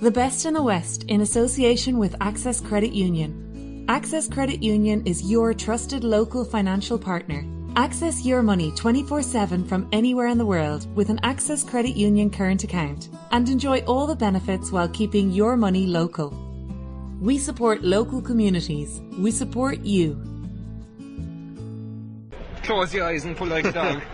The best in the West in association with Access Credit Union. Access Credit Union is your trusted local financial partner. Access your money 24 7 from anywhere in the world with an Access Credit Union current account and enjoy all the benefits while keeping your money local. We support local communities. We support you. Close your eyes and pull like a dog.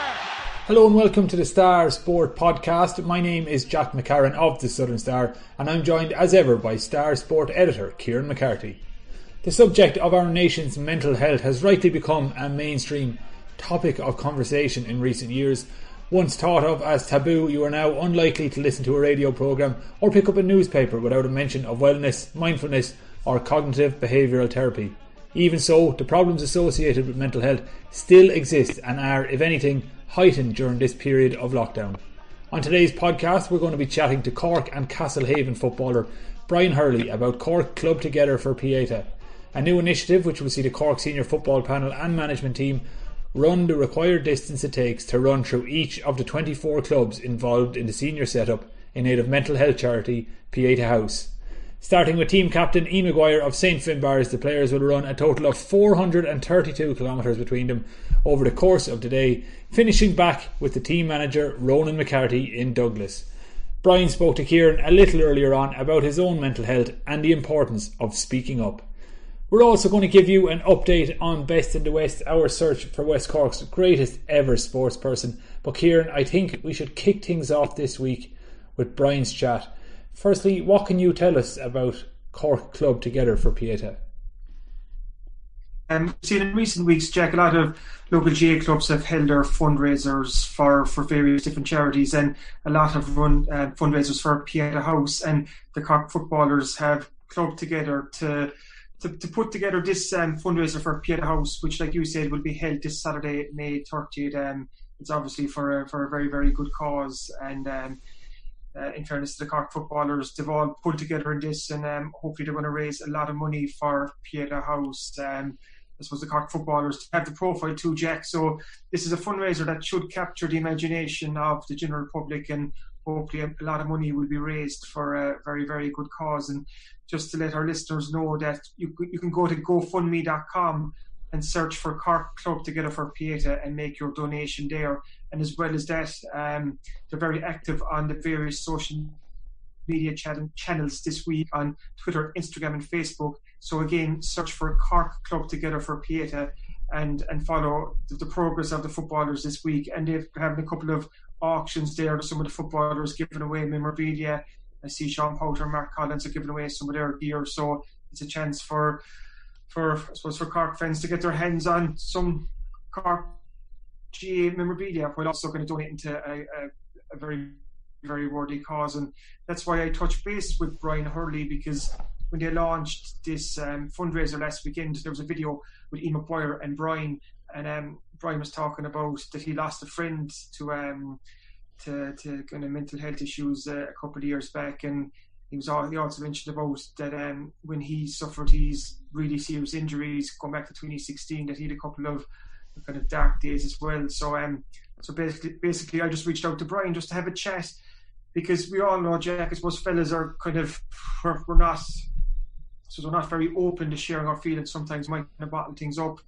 Hello and welcome to the Star Sport podcast. My name is Jack McCarran of the Southern Star, and I'm joined as ever by Star Sport editor Kieran McCarthy. The subject of our nation's mental health has rightly become a mainstream topic of conversation in recent years. Once thought of as taboo, you are now unlikely to listen to a radio programme or pick up a newspaper without a mention of wellness, mindfulness, or cognitive behavioural therapy. Even so, the problems associated with mental health still exist and are, if anything, heightened during this period of lockdown. On today's podcast, we're going to be chatting to Cork and Castlehaven footballer Brian Hurley about Cork Club Together for Pieta, a new initiative which will see the Cork senior football panel and management team run the required distance it takes to run through each of the 24 clubs involved in the senior setup in aid of mental health charity Pieta House. Starting with team captain E. Maguire of St Finbarrs, the players will run a total of 432 kilometres between them over the course of the day, finishing back with the team manager Ronan McCarthy in Douglas. Brian spoke to Kieran a little earlier on about his own mental health and the importance of speaking up. We're also going to give you an update on Best in the West, our search for West Cork's greatest ever sports person. But Kieran, I think we should kick things off this week with Brian's chat Firstly, what can you tell us about Cork Club Together for Pieta? Um, seen in recent weeks, Jack, a lot of local GAA clubs have held their fundraisers for, for various different charities, and a lot have run uh, fundraisers for Pieta House, and the Cork footballers have clubbed together to to, to put together this um, fundraiser for Pieta House, which, like you said, will be held this Saturday, May 30th. Um, it's obviously for a, for a very very good cause, and um, uh, in fairness to the Cork footballers, they've all pulled together in this, and um, hopefully they're going to raise a lot of money for Pieta House. Um, I suppose the Cork footballers have the profile too, Jack. So this is a fundraiser that should capture the imagination of the general public, and hopefully a, lot of money will be raised for a very, very good cause. And just to let our listeners know that you you can go to GoFundMe.com and search for Cork Club Together for Pieta and make your donation there and as well as that, um, they're very active on the various social media channels this week on Twitter, Instagram, and Facebook. So again, search for Cork Club Together for Pieta and and follow the, the, progress of the footballers this week. And they've having a couple of auctions there. Some of the footballers giving away memorabilia. I see Sean Powter, Mark Collins are giving away some of their gear. So it's a chance for for I suppose for Cork fans to get their hands on some Cork GAA memorabilia we're also going to donate into a, a, a, very, very worthy cause. And that's why I touched base with Brian Hurley because when they launched this um, fundraiser last weekend, there was a video with Ian Maguire and Brian. And um, Brian was talking about that he lost a friend to um, to, to kind of mental health issues uh, a couple of years back, and he was he also mentioned about that um, when he suffered his really serious injuries going back to 2016, that he had a couple of kind of dark days as well. So um, so basically, basically, I just reached out to Brian just to have a chat because we all know, Jack. I suppose fellas are kind of we're, we're not so we're not very open to sharing our feelings. Sometimes might kind of bottle things up.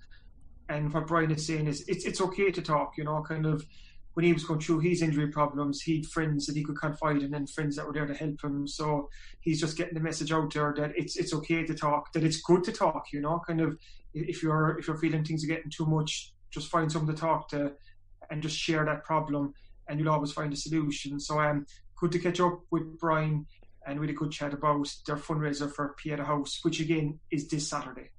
And what Brian is saying is it's it's okay to talk. You know, kind of when he was going through his injury problems, he'd friends that he could confide in and friends that were there to help him. So he's just getting the message out there that it's it's okay to talk, that it's good to talk. You know, kind of if you're if you're feeling things are getting too much, just find someone to talk to and just share that problem, and you'll always find a solution. So um, good to catch up with Brian and we had a good chat about their fundraiser for Pieta House, which again is this Saturday.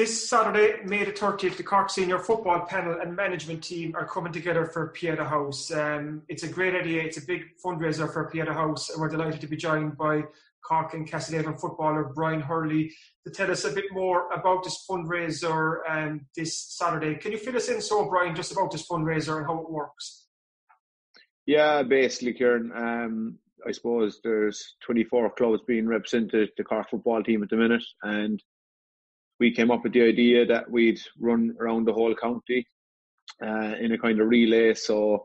This Saturday, May the 30th, the Cork Senior Football Panel and Management Team are coming together for Pieta House. Um, it's a great idea. It's a big fundraiser for Pieta House, and we're delighted to be joined by Cork and Castlehaven footballer Brian Hurley to tell us a bit more about this fundraiser um, this Saturday. Can you fill us in, so Brian, just about this fundraiser and how it works? Yeah, basically, Kieran. Um, I suppose there's 24 clubs being represented the Cork football team at the minute, and we came up with the idea that we'd run around the whole county uh, in a kind of relay. So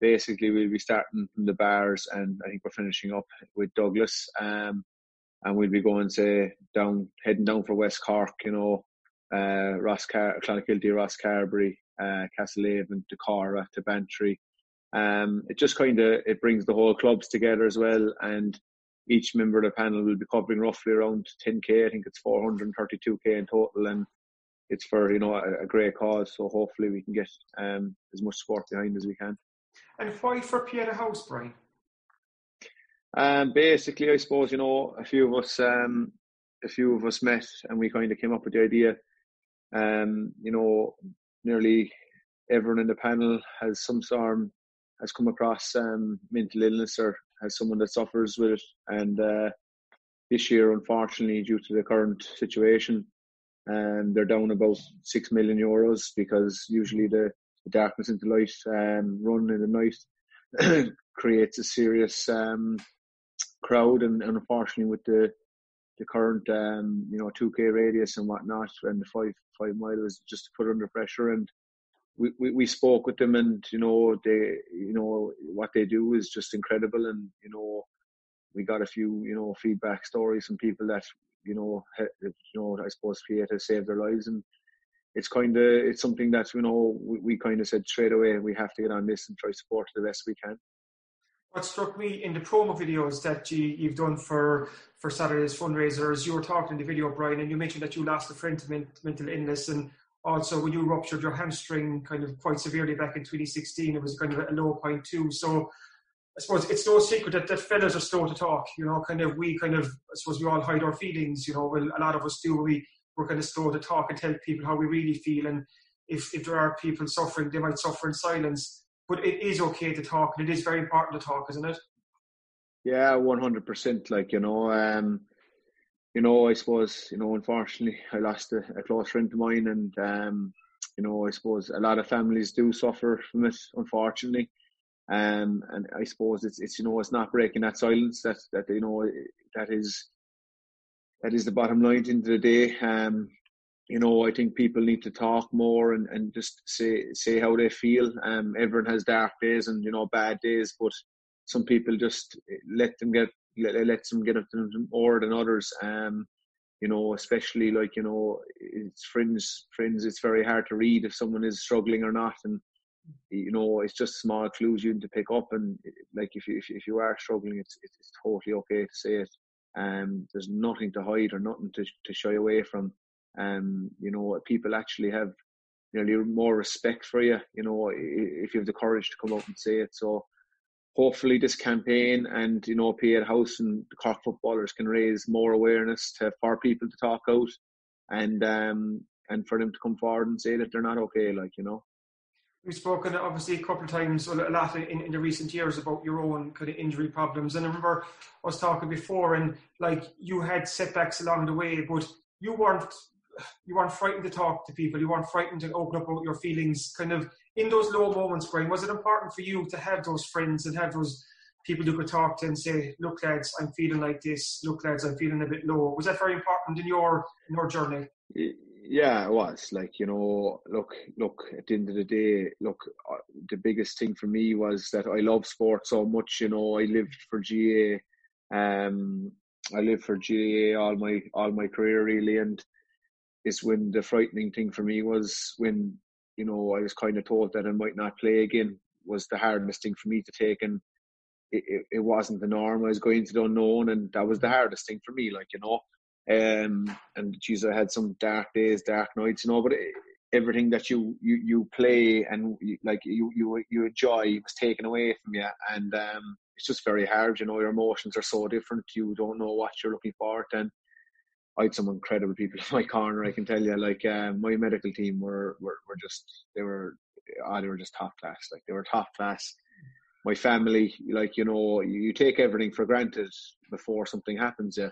basically, we'll be starting from the Barrs, and I think we're finishing up with Douglas, um, and we'll be going say down, heading down for West Cork, you know, uh, Rosscar- Clonakilty, Rosscarbery, uh, Castlehaven, to Cora, to Bantry. Um, it just kind of it brings the whole clubs together as well, and each member of the panel will be covering roughly around 10k. I think it's 432k in total, and it's for you know a, a great cause. So hopefully we can get um, as much support behind as we can. And why for House, Brian? Um, basically, I suppose you know a few of us, um, a few of us met, and we kind of came up with the idea. Um, you know, nearly everyone in the panel has some sort has come across um, mental illness or has someone that suffers with it. And uh, this year, unfortunately, due to the current situation, um, they're down about six million euros because usually the, the darkness into light um, run in the night creates a serious um, crowd, and, and, unfortunately, with the the current um, you know 2k radius and whatnot, and the five five miles just put under pressure and we, we, we spoke with them and you know they you know what they do is just incredible and you know we got a few you know feedback stories from people that you know you know I suppose Pieta saved their lives and it's kind of it's something that you know we, we kind of said straight away we have to get on this and try to support the best we can. What struck me in the promo videos that you, you've done for for Saturday's fundraisers, you were talking in the video, Brian, and you mentioned that you lost a friend to mental illness, and also when you ruptured your hamstring kind of quite severely back in 2016, it was kind of a low point too. So I suppose it's no secret that, that fellas are slow to talk. You know, kind of we kind of I suppose we all hide our feelings. You know, well a lot of us do. We we're kind of slow to talk and tell people how we really feel. And if if there are people suffering, they might suffer in silence. But it is okay to talk, and it is very important to talk, isn't it? Yeah, one hundred percent. Like you know, um, you know, I suppose, you know, unfortunately, I lost a, a close friend of mine, and um, you know, I suppose a lot of families do suffer from it, unfortunately. Um, and I suppose it's it's you know it's not breaking that silence that that you know that is that is the bottom line at the the day. Um, you know, I think people need to talk more and, and just say say how they feel. Um, everyone has dark days and you know bad days, but some people just let them get let, lets them get up to them more than others. Um, you know, especially like you know, it's friends. Friends, it's very hard to read if someone is struggling or not, and you know, it's just small clues you need to pick up. And like if you if, if you are struggling, it's, it's, totally okay to say it. Um, there's nothing to hide or nothing to to shy away from. Um, you know, people actually have nearly more respect for you. You know, if you have the courage to come up and say it. So hopefully this campaign and you know Pieta House and the Cork footballers can raise more awareness to for people to talk out and um and for them to come forward and say that they're not okay like you know. We've spoken obviously a couple of times a lot in, in the recent years about your own kind of injury problems. And I remember I was talking before and like you had setbacks along the way but you weren't you weren't frightened to talk to people. You weren't frightened to open up about your feelings kind of in those low moments, Brian, was it important for you to have those friends and have those people you could talk to and say, "Look, lads, I'm feeling like this. Look, lads, I'm feeling a bit low." Was that very important in your in your journey? Yeah, it was. Like you know, look, look. At the end of the day, look, uh, the biggest thing for me was that I love sport so much. You know, I lived for GAA. Um, I lived for GAA all my all my career really, and it's when the frightening thing for me was when you know, I was kind of told that I might not play again was the hardest thing for me to take, and it, it, it wasn't the norm. I was going to the unknown, and that was the hardest thing for me. Like you know, um, and geez, I had some dark days, dark nights, you know, but it, everything that you you you play and you, like you you you enjoy was taken away from you, and um, it's just very hard. You know, your emotions are so different. You don't know what you're looking for, and I had some incredible people in my corner. I can tell you, like uh, my medical team were, were were just they were oh, they were just top class. Like they were top class. my family, like you know, you take everything for granted before something happens. Yeah,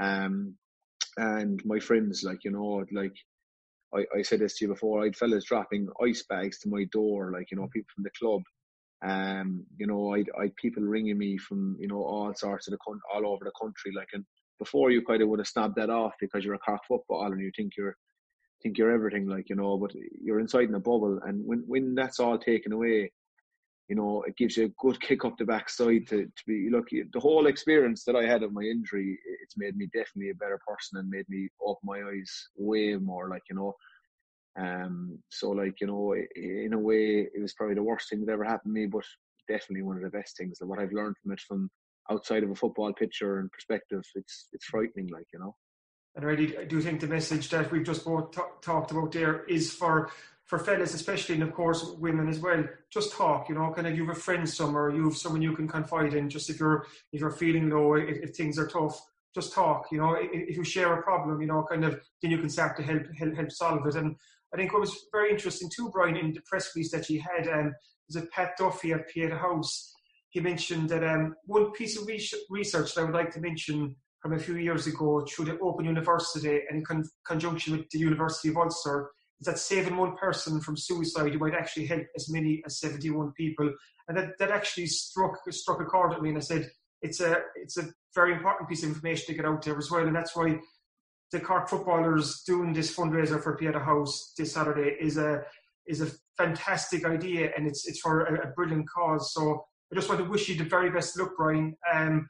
um, and my friends, like you know, like I, I said this to you before, I'd fellas dropping ice bags to my door, like you know, people from the club. Um, you know, I'd, I'd people ringing me from you know all sorts of the con- all over the country, like and before you kind of would have snapped that off because you're a Cork football and you think you're think you're everything, like you know, but you're inside in a bubble, and when when that's all taken away, you know, it gives you a good kick up the backside to, to be look the whole experience that I had of my injury, it's made me definitely a better person and made me open my eyes way more, like you know. Um, so like you know, in a way, it was probably the worst thing that ever happened to me, but definitely one of the best things. That what I've learned from it, from outside of a football picture and perspective, it's it's frightening, like you know. And really, I do think the message that we've just both t- talked about there is for for fellas, especially, and of course women as well. Just talk, you know, kind of you have a friend somewhere, you have someone you can confide in. Just if you're if you're feeling low, if, if things are tough, just talk. You know, if, if, you share a problem, you know, kind of then you can start to help help, help solve it. And I think what was very interesting too, Brian, in the press release that he had, um, was it Pat Duffy at Pieta House. He mentioned that um, one piece of research that I would like to mention from a few years ago through the Open University and in con- conjunction with the University of Ulster is that saving one person from suicide, might actually help as many as 71 people. And that, that actually struck struck a chord with me. And I said, it's a it's a very important piece of information to get out there as well. And that's why the Cork footballers doing this fundraiser for Pieta House this Saturday is a is a fantastic idea and it's it's for a, a brilliant cause. So I just want to wish you the very best luck, Brian. Um,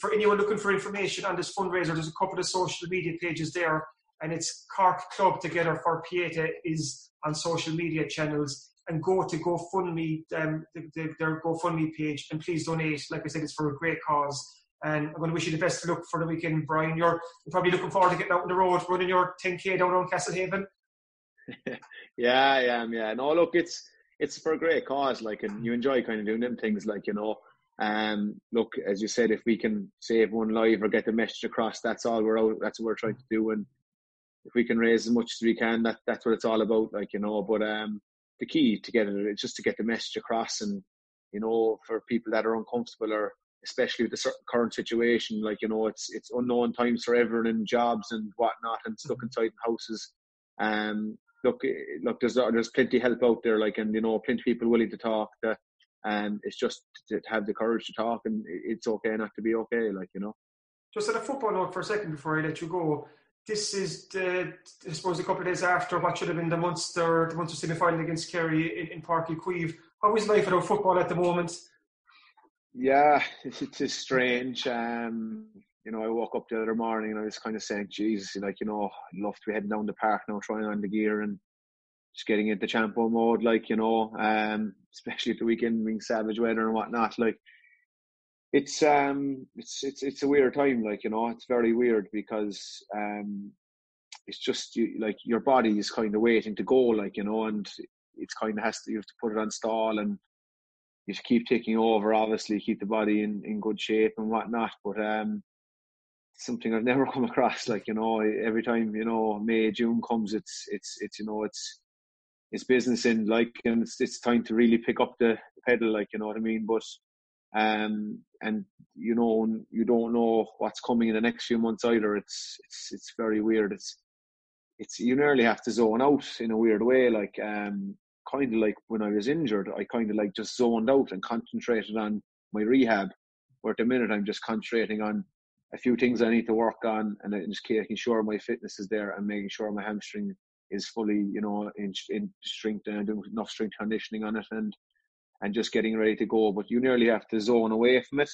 for anyone looking for information on this fundraiser, there's a couple of social media pages there, and it's Cork Club Together for Pieta is on social media channels. And go to GoFundMe, um, the, the, their GoFundMe page, and please donate. Like I said, it's for a great cause. And I'm going to wish you the best of luck for the weekend, Brian. You're, you're probably looking forward to getting out on the road, running your 10k down on Castlehaven. yeah, I am. Yeah, no, look, it's it's for a great cause. Like, and you enjoy kind of doing them things. Like, you know, um, look, as you said, if we can save one life or get the message across, that's all we're out. That's what we're trying to do. And if we can raise as much as we can, that that's what it's all about. Like you know, but um, the key to get it is just to get the message across, and you know, for people that are uncomfortable or especially with the current situation, like you know, it's it's unknown times for everyone in jobs and whatnot, and stuck inside in houses. Um, look, look, there's there's plenty help out there, like, and you know, plenty of people willing to talk. That and it's just to have the courage to talk, and it's okay not to be okay, like you know. Just at a football note for a second before I let you go. This is the, I suppose, a couple of days after what should have been the Munster, the Munster semi-final against Kerry in, in Uí Chaoimh. How is life without football at the moment? Yeah, it's, it's strange. Um, you know, I woke up the other morning and I was kind of saying, Jesus, like, you know, I'd love to be heading down the park now, trying on the gear and just getting into champo mode, like you know, um, especially at the weekend being savage weather and whatnot. Like it's um, it's it's it's a weird time, like you know, it's very weird because um, it's just you, like your body is kind of waiting to go, like you know, and it's kind of has to you have to put it on stall and you keep taking over. Obviously, keep the body in in good shape and whatnot, but um something I've never come across. Like you know, every time you know May June comes, it's it's it's you know it's it's business in like and it's it's time to really pick up the pedal like you know what I mean? But um and you know you don't know what's coming in the next few months either. It's it's it's very weird. It's it's you nearly have to zone out in a weird way like um kind of like when I was injured I kind of like just zoned out and concentrated on my rehab. Where at the minute I'm just concentrating on a few things I need to work on and just making sure my fitness is there and making sure my hamstring is fully, you know, in, in strength and doing enough strength conditioning on it and and just getting ready to go. But you nearly have to zone away from it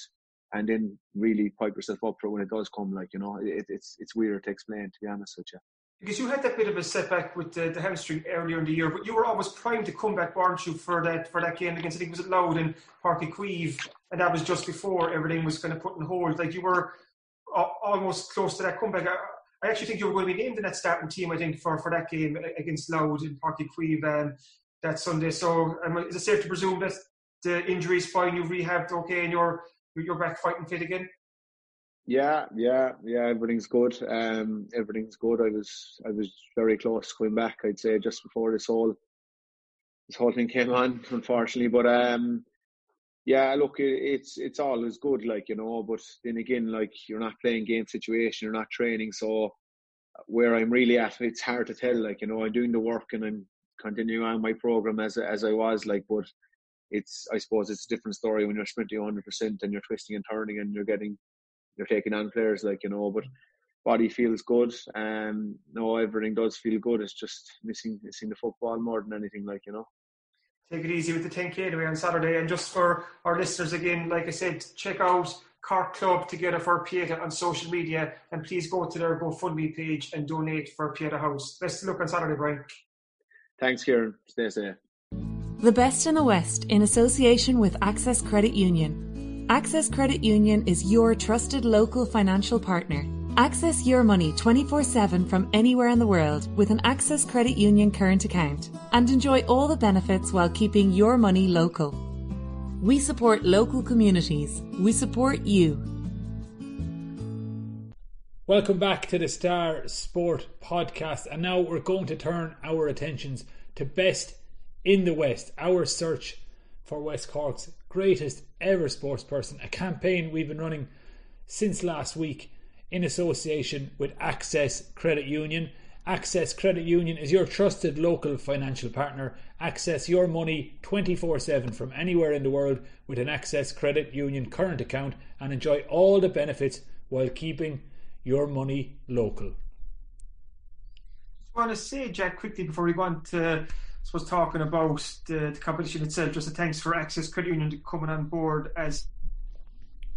and then really pipe yourself up for when it does come. Like you know, it, it's it's weird to explain, to be honest with you. Because you had that bit of a setback with the, the hamstring earlier in the year, but you were always primed to come back, weren't you, for that for that game against I think it was at in Páirc Uí Chaoimh, and that was just before everything was kind of put in hold. Like you were almost close to that comeback. I actually think you were going to be named in that starting team. I think for, for that game against Louth in Uí Chaoimh um, that Sunday. So um, is it safe to presume that the injury's fine? You've rehabbed okay, and you're you're back fighting fit again. Yeah, yeah, yeah. Everything's good. Um, everything's good. I was I was very close going back. I'd say just before this whole this whole thing came on, unfortunately. But um, yeah, look, it's it's always good, like you know. But then again, like you're not playing game situation, you're not training, so where I'm really at, it's hard to tell. Like you know, I'm doing the work and I'm continuing on my program as as I was. Like, but it's I suppose it's a different story when you're sprinting 100 percent and you're twisting and turning and you're getting you're taking on players like you know. But body feels good, and no, everything does feel good. It's just missing missing the football more than anything, like you know take it easy with the 10k anyway on Saturday. And just for our listeners again, like I said, check out Cork Club Together for Pieta on social media, and please go to their GoFundMe page and donate for Pieta House. Best of luck on Saturday, Brian. Thanks, Kieran. Stay safe. The best in the West in association with Access Credit Union. Access Credit Union is your trusted local financial partner. Access your money 24 7 from anywhere in the world with an Access Credit Union current account and enjoy all the benefits while keeping your money local. We support local communities. We support you. Welcome back to the Star Sport podcast. And now we're going to turn our attentions to Best in the West, our search for West Cork's greatest ever sports person, a campaign we've been running since last week in association with Access Credit Union. Access Credit Union is your trusted local financial partner. Access your money 24 7 from anywhere in the world with an Access Credit Union current account and enjoy all the benefits while keeping your money local. I want to say, Jack, quickly before we go on to I suppose talking about the, the competition itself, just a thanks for Access Credit Union coming on board as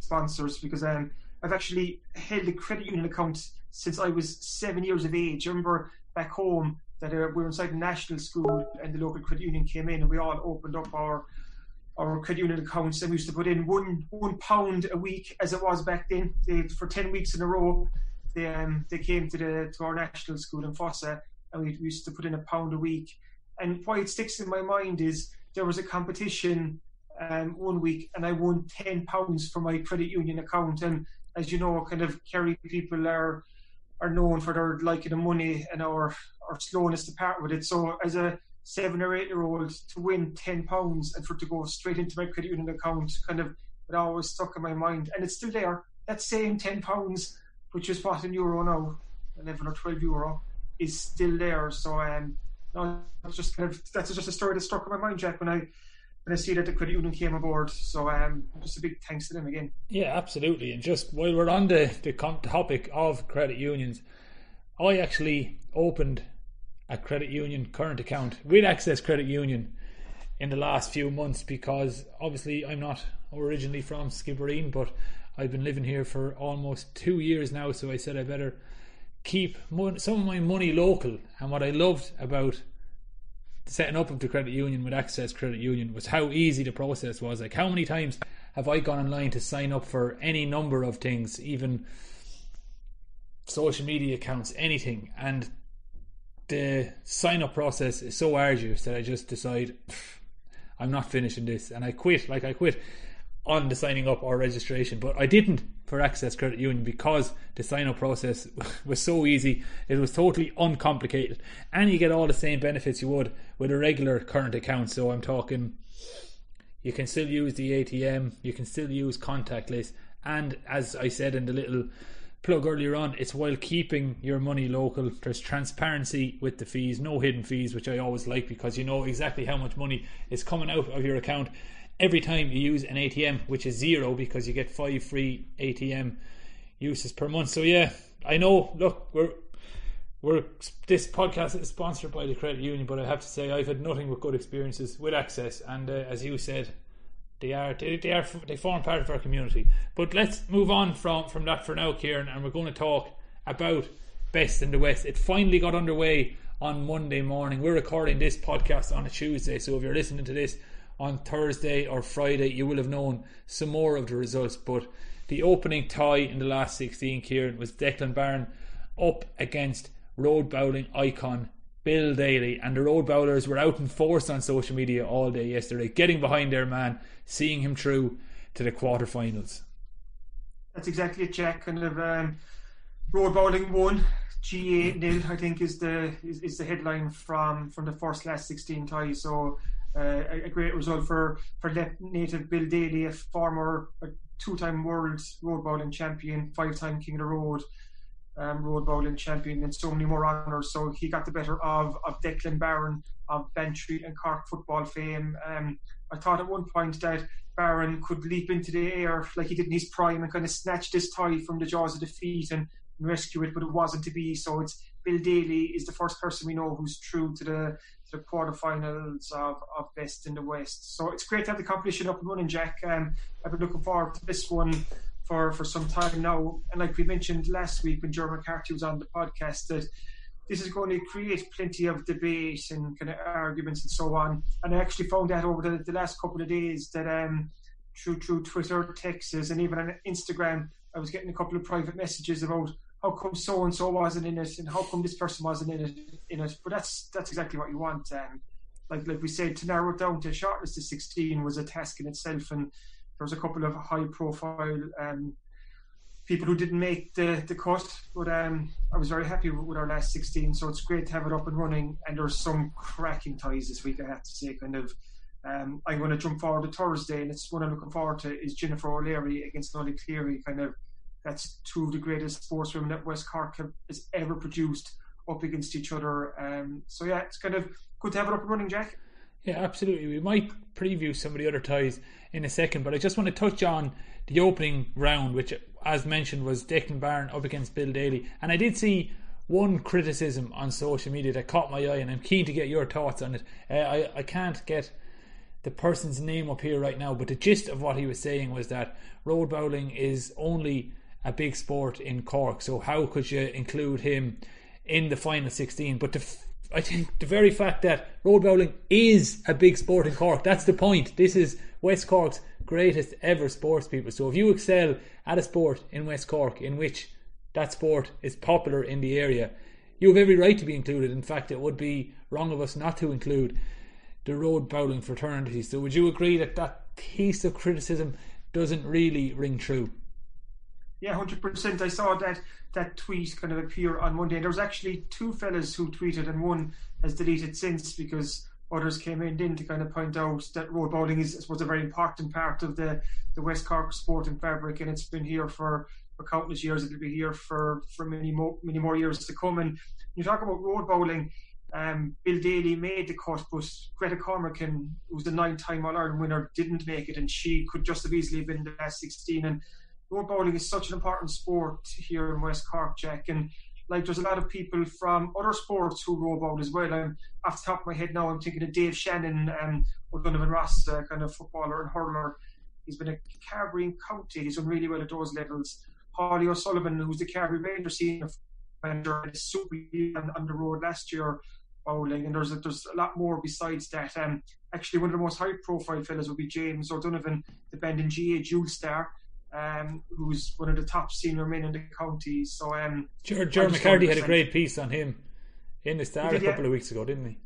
sponsors because um, I've actually held a credit union account since I was seven years of age. I remember back home that uh, we were inside the national school and the local credit union came in and we all opened up our our credit union accounts and we used to put in one one pound a week as it was back then. They, for ten weeks in a row, they um, they came to the to our national school in Fossa and we, we used to put in a pound a week. And why it sticks in my mind is there was a competition um, one week and I won ten pounds for my credit union account and as you know, kind of Kerry people are are known for their liking of money and our our slowness to part with it. So as a seven or eight year old to win ten pounds and for it to go straight into my credit union account, kind of it always stuck in my mind, and it's still there. That same ten pounds, which is what in euro now, eleven or twelve euro, is still there. So um, no, it's just kind of that's just a story that stuck in my mind, Jack, when I and I see that the credit union came aboard. So um, just a big thanks to them again. Yeah, absolutely. And just while we're on the, the topic of credit unions, I actually opened a credit union current account with Access Credit Union in the last few months because obviously I'm not originally from Skibbereen, but I've been living here for almost two years now. So I said I better keep some of my money local. And what I loved about setting up of the credit union with Access Credit Union was how easy the process was. Like, how many times have I gone online to sign up for any number of things, even social media accounts, anything, and the sign up process is so arduous that I just decide I'm not finishing this and I quit. Like, I quit on the signing up or registration, but I didn't for Access Credit Union because the sign up process was so easy. It was totally uncomplicated, and you get all the same benefits you would with a regular current account. So I'm talking, you can still use the ATM, you can still use contactless, and as I said in the little plug earlier on, it's while keeping your money local. There's transparency with the fees, no hidden fees, which I always like because you know exactly how much money is coming out of your account every time you use an ATM, which is zero because you get five free ATM uses per month. So yeah, I know. Look, we're we're this podcast is sponsored by the credit union, but I have to say I've had nothing but good experiences with Access, and uh, as you said, they are they, they are they form part of our community. But let's move on from from that for now, Kieran, and we're going to talk about Best in the West. It finally got underway on Monday morning. We're recording this podcast on a Tuesday, so if you're listening to this on Thursday or Friday, you will have known some more of the results. But the opening tie in the last 16, Kieran, was Declan Barron up against road bowling icon Bill Daly. And the road bowlers were out in force on social media all day yesterday, getting behind their man, seeing him through to the quarterfinals. That's exactly it, Jack. Kind of um, road bowling won. GAA nil, I think, is the is, is the headline from from the first last 16 ties. So uh, a great result for for native Bill Daly, a former two-time world road bowling champion, five-time King of the Road um, road bowling champion, and so many more honours. So he got the better of of Declan Barron of Bantry and Cork football fame. Um, I thought at one point that Barron could leap into the air like he did in his prime and kind of snatch this tie from the jaws of defeat and rescue it, but it wasn't to be. So it's Bill Daly is the first person we know who's true to the the quarterfinals of, of Best in the West. So it's great to have the competition up and running, Jack. Um, I've been looking forward to this one for, for some time now. And like we mentioned last week when Jeremy McCarthy was on the podcast, that this is going to create plenty of debate and kind of arguments and so on. And I actually found out over the, the last couple of days that um, through through Twitter, texts, and even on Instagram, I was getting a couple of private messages about how come so and so wasn't in it and how come this person wasn't in it in it. But that's that's exactly what you want. Um, like like we said, to narrow it down to a short list of sixteen was a task in itself, and there was a couple of high profile um, people who didn't make the, the cut, but um, I was very happy with, with, our last 16. So it's great to have it up and running. And there's some cracking ties this week, I have to say. Kind of, um, I'm going to jump forward to Thursday, and it's one I'm looking forward to is Jennifer O'Leary against Nollaig Cleary. Kind of, that's two of the greatest sportswomen that West Cork has ever produced up against each other. Um, so yeah, it's kind of good to have it up and running, Jack. Yeah, absolutely. We might preview some of the other ties in a second, but I just want to touch on the opening round, which, as mentioned, was Declan Barron up against Bill Daly. And I did see one criticism on social media that caught my eye, and I'm keen to get your thoughts on it. Uh, I, I can't get the person's name up here right now, but the gist of what he was saying was that road bowling is only a big sport in Cork, so how could you include him in the final 16? But the I think the very fact that road bowling is a big sport in Cork, that's the point. This is West Cork's greatest ever sports people. So if you excel at a sport in West Cork in which that sport is popular in the area, you have every right to be included. In fact, it would be wrong of us not to include the road bowling fraternity. So would you agree that that piece of criticism doesn't really ring true? Yeah, hundred percent. I saw that that tweet kind of appear on Monday, and there was actually two fellas who tweeted, and one has deleted since because others came in then to kind of point out that road bowling is, suppose, a very important part of the the West Cork sport and fabric, and it's been here for, for countless years. It'll be here for for many more many more years to come. And you talk about road bowling. Um, Bill Daly made the cut, but Greta Cormacan, who's the nine-time All Ireland winner, didn't make it, and she could just have easily been the last 16. And road bowling is such an important sport here in West Cork, Jack. And like there's a lot of people from other sports who row bowl as well. I'm off the top of my head now, I'm thinking of Dave Shannon um, or Donovan Rossa, uh, kind of footballer and hurler. He's been a Carbery County. He's done really well at those levels. Holly O'Sullivan, who's the Carbery Rangers senior manager, and super on, on the road last year bowling. And there's a, there's a lot more besides that. Um, actually, one of the most high profile fellas would be James O'Donovan, the Bandon GAA dual star um, who's one of the top senior men in the county. So, um, George, McCarthy had a great piece on him in the Star did, a couple yeah. of weeks ago, didn't he?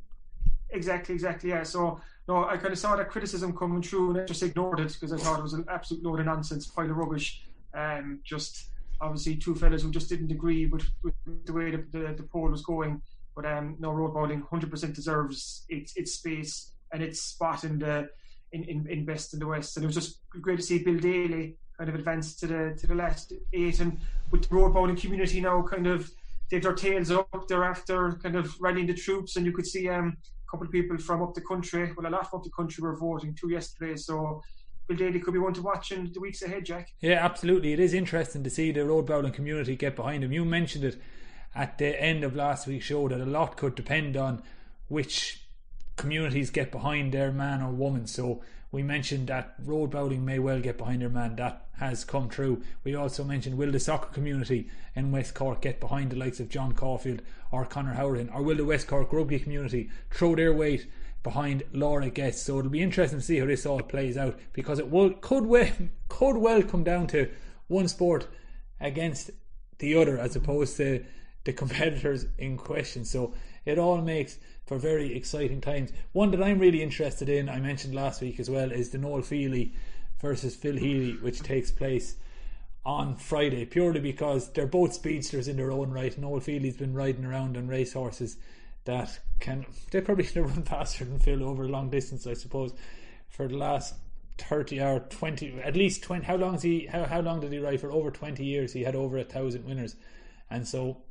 Exactly, exactly. Yeah. So, no, I kind of saw that criticism coming through, and I just ignored it because I thought it was an absolute load of nonsense, pile of rubbish. Um, just obviously two fellas who just didn't agree with, with the way the, the, the poll was going. But um, no, road bowling 100% deserves its its space and its spot in the in, in, in best in the West. And it was just great to see Bill Daly kind of advanced to the to the last eight, and with the road bowling community now kind of they've their tails up. They're after kind of rallying the troops, and you could see um, a couple of people from up the country, well, a lot from up the country were voting too yesterday. So Bill Daly could be one to watch in the weeks ahead, Jack. Yeah, absolutely. It is interesting to see the road bowling community get behind him. You mentioned it at the end of last week's show that a lot could depend on which communities get behind their man or woman. So we mentioned that road bowling may well get behind their man. That has come true. We also mentioned will the soccer community in West Cork get behind the likes of John Caulfield or Conor Howard, or will the West Cork rugby community throw their weight behind Laura Getz? So it'll be interesting to see how this all plays out because it will could well could well come down to one sport against the other as opposed to the competitors in question. So it all makes for very exciting times. One that I'm really interested in, I mentioned last week as well, is the Noel Fehily versus Phil Healy, which takes place on Friday, purely because they're both speedsters in their own right. Noel Fehily's been riding around on racehorses that can they probably have run faster than Phil over a long distance, I suppose, for the last thirty or twenty, at least twenty. How long he? How how long did he ride for? Over twenty years, he had over a thousand winners, and so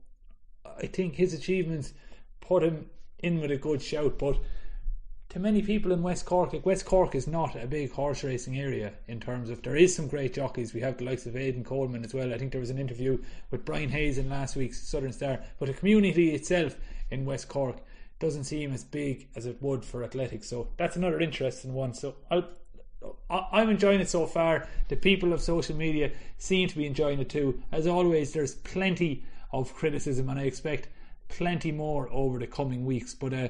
I think his achievements put him in with a good shout. But to many people in West Cork, like West Cork is not a big horse racing area in terms of there is some great jockeys. We have the likes of Aidan Coleman as well. I think there was an interview with Brian Hayes in last week's Southern Star. But the community itself in West Cork doesn't seem as big as it would for athletics. So that's another interesting one. So i I'm enjoying it so far. The people of social media seem to be enjoying it too. As always, there's plenty of criticism, and I expect plenty more over the coming weeks. But uh,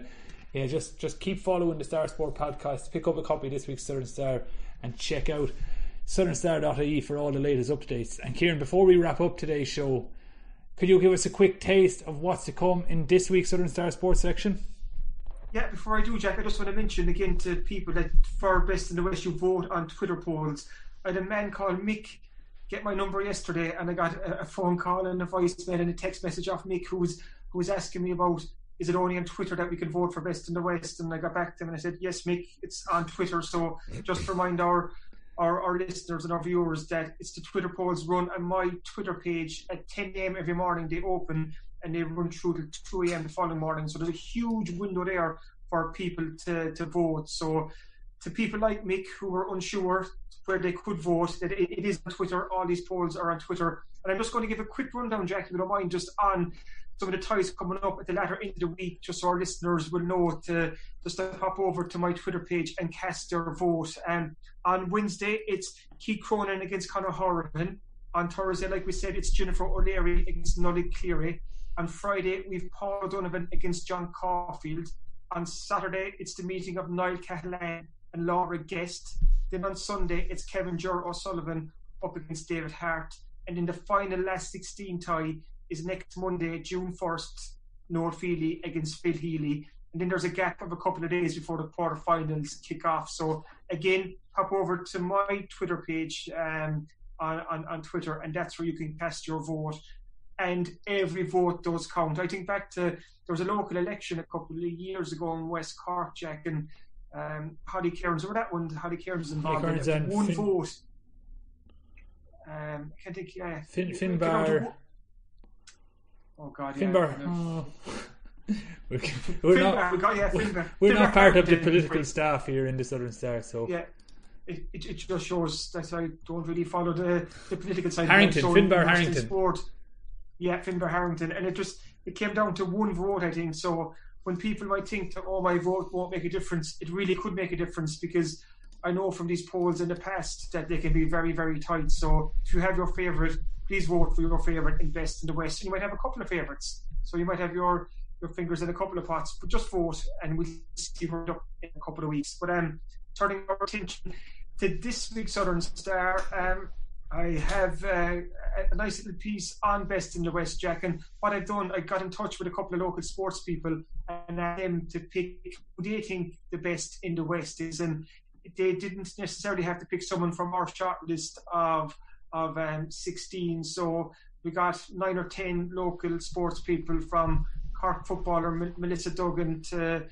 yeah, just just keep following the Star Sport podcast. Pick up a copy this week's Southern Star and check out southernstar.ie for all the latest updates. And Kieran, before we wrap up today's show, could you give us a quick taste of what's to come in this week's Southern Star Sports section? Yeah, before I do, Jack, I just want to mention again to people that for Best in the West, you vote on Twitter polls. I had a man called Mick get my number yesterday, and I got a, phone call and a voicemail and a text message off Mick who was who was asking me about is it only on Twitter that we can vote for Best in the West? And I got back to him and I said, yes, Mick, it's on Twitter. So just remind our, our, our listeners and our viewers that it's the Twitter polls run on my Twitter page at 10 a.m. every morning. They open and they run through to 2 a.m. the following morning. So there's a huge window there for people to, to vote. So to people like Mick who are unsure where they could vote, that it, it is on Twitter. All these polls are on Twitter. And I'm just going to give a quick rundown, Jack, if you don't mind, just on some of the ties coming up at the latter end of the week, just so our listeners will know to just to hop over to my Twitter page and cast their vote. Um, on Wednesday, it's Keith Cronin against Conor Horrigan. On Thursday, like we said, it's Jennifer O'Leary against Nollaig Cleary. On Friday, we've Paul Donovan against John Caulfield. On Saturday, it's the meeting of Niall Catalan and Laura Guest. Then on Sunday, it's Kevin Jer O'Sullivan up against David Hart. And in the final last 16 tie, is next Monday, June 1st, Noel Fehily against Phil Healy. And then there's a gap of a couple of days before the quarterfinals kick off. So again, hop over to my Twitter page um, on, on, on Twitter, and that's where you can cast your vote. And every vote does count. I think back to there was a local election a couple of years ago in West Cork, Jack, and um, Holly Cairns, or that one, Holly Cairns involved. Cairns in one Fin- vote. Um, I can't think. Yeah, Fin- Finbar. Oh God, Finbar. yeah. Oh. we're, Finbar, we're not. we got, yeah, Finbar. We're Finbar not part of the Harrington. political staff here in the Southern Star, so Yeah, it, it, it just shows that I don't really follow the, the political side. Harrington, So Finbar immersed Harrington. Sport. Yeah, Finbar Harrington, and it just it came down to one vote, I think. So when people might think that oh my vote won't make a difference, it really could make a difference because I know from these polls in the past that they can be very very tight. So if you have your favourite, please vote for your favourite and best in the West. And you might have a couple of favourites, so you might have your your fingers in a couple of pots, but just vote and we'll see where up in a couple of weeks. But um, turning our attention to this week's Southern Star, um, I have uh, a nice little piece on Best in the West, Jack. And what I've done, I got in touch with a couple of local sports people and asked them to pick who they think the best in the West is. And they didn't necessarily have to pick someone from our short list of of um, 16. So we got nine or 10 local sports people from Cork footballer M- Melissa Duggan to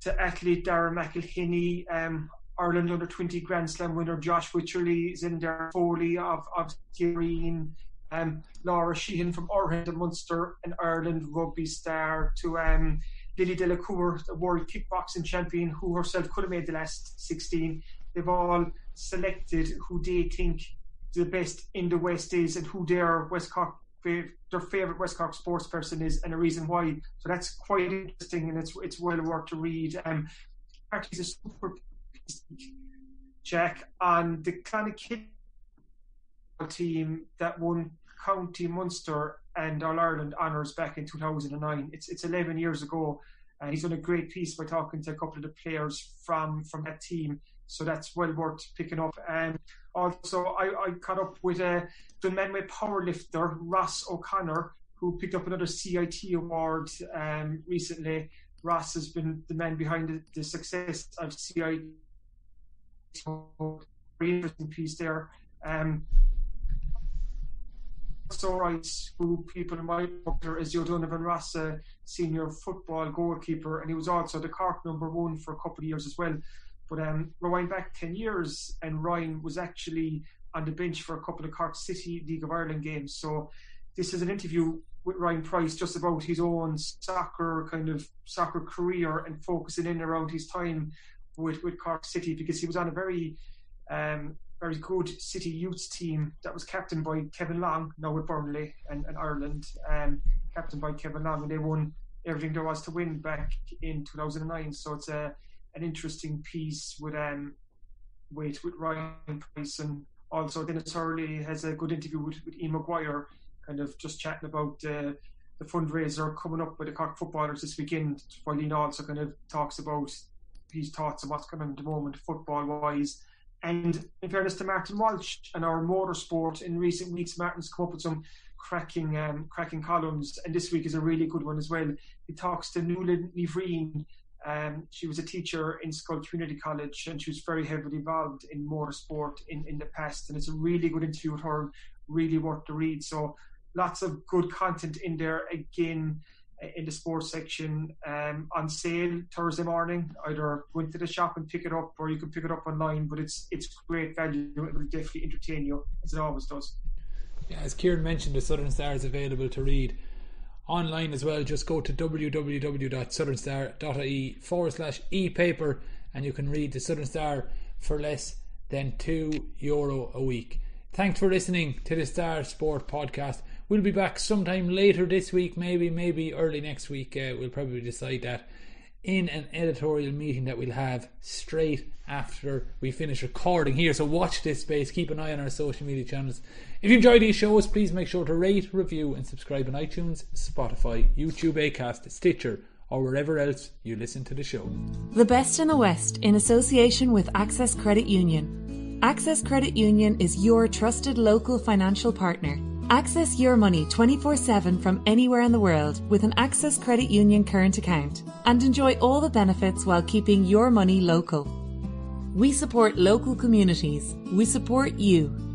to athlete Darren McElhinney, um, Ireland under 20 Grand Slam winner Josh is in there, Foley of, of Skireen, um, Laura Sheehan from Ireland and Munster, and Ireland rugby star to um, Lily Delacour, the world kickboxing champion, who herself could have made the last 16. They've all selected who they think the best in the West is and who their West Cork their favourite West Cork sports person is and a reason why. So that's quite interesting and it's it's well worth to read. Um, actually, a super check on the Clonakilty team that won County Munster and All Ireland honours back in 2009. It's it's 11 years ago, and he's done a great piece by talking to a couple of the players from from that team. So that's well worth picking up. And also, I, I caught up with uh, the Menway powerlifter Ross O'Connor, who picked up another CIT award um, recently. Ross has been the man behind the, the success of CIT. Very interesting piece there. Um, so right, who people in my book is Joe Donovan Rossa, uh, senior football goalkeeper, and he was also the Cork number one for a couple of years as well. But um, rewind back 10 years, and Ryan was actually on the bench for a couple of Cork City League of Ireland games. So this is an interview with Ryan Price just about his own soccer kind of soccer career and focusing in around his time with, with Cork City because he was on a very um, very good City youth team that was captained by Kevin Long, now with Burnley and, and Ireland, um, captained by Kevin Long, and they won everything there was to win back in 2009. So it's a an interesting piece with um with with Ryan Price and also Dennis Hurley has a good interview with, with Ian Maguire, kind of just chatting about uh, the fundraiser coming up with the Cork footballers this weekend. While Ian also kind of talks about his thoughts on what's on at the moment football wise and in fairness to Martin Walsh and our motorsport in recent weeks, Martin's come up with some cracking um, cracking columns, and this week is a really good one as well. He talks to Nuala Nivreen. Um, she was a teacher in Schull Community College, and she was very heavily involved in motorsport in, in the past. And it's a really good interview with her, really worth the read. So lots of good content in there. Again, in the sports section um, on sale Thursday morning. Either go into the shop and pick it up, or you can pick it up online. But it's it's great value. It will definitely entertain you, as it always does. Yeah, as Kieran mentioned, the Southern Star is available to read online as well. Just go to www.southernstar.ie forward slash e paper, and you can read the Southern Star for less than two euro a week. Thanks for listening to the Star Sport podcast. We'll be back sometime later this week, maybe, maybe early next week. Uh, we'll probably decide that in an editorial meeting that we'll have straight after we finish recording here. So watch this space. Keep an eye on our social media channels. If you enjoy these shows, please make sure to rate, review, and subscribe on iTunes, Spotify, YouTube, Acast, Stitcher, or wherever else you listen to the show. The best in the West in association with Access Credit Union. Access Credit Union is your trusted local financial partner. Access your money 24 7 from anywhere in the world with an Access Credit Union current account and enjoy all the benefits while keeping your money local. We support local communities. We support you.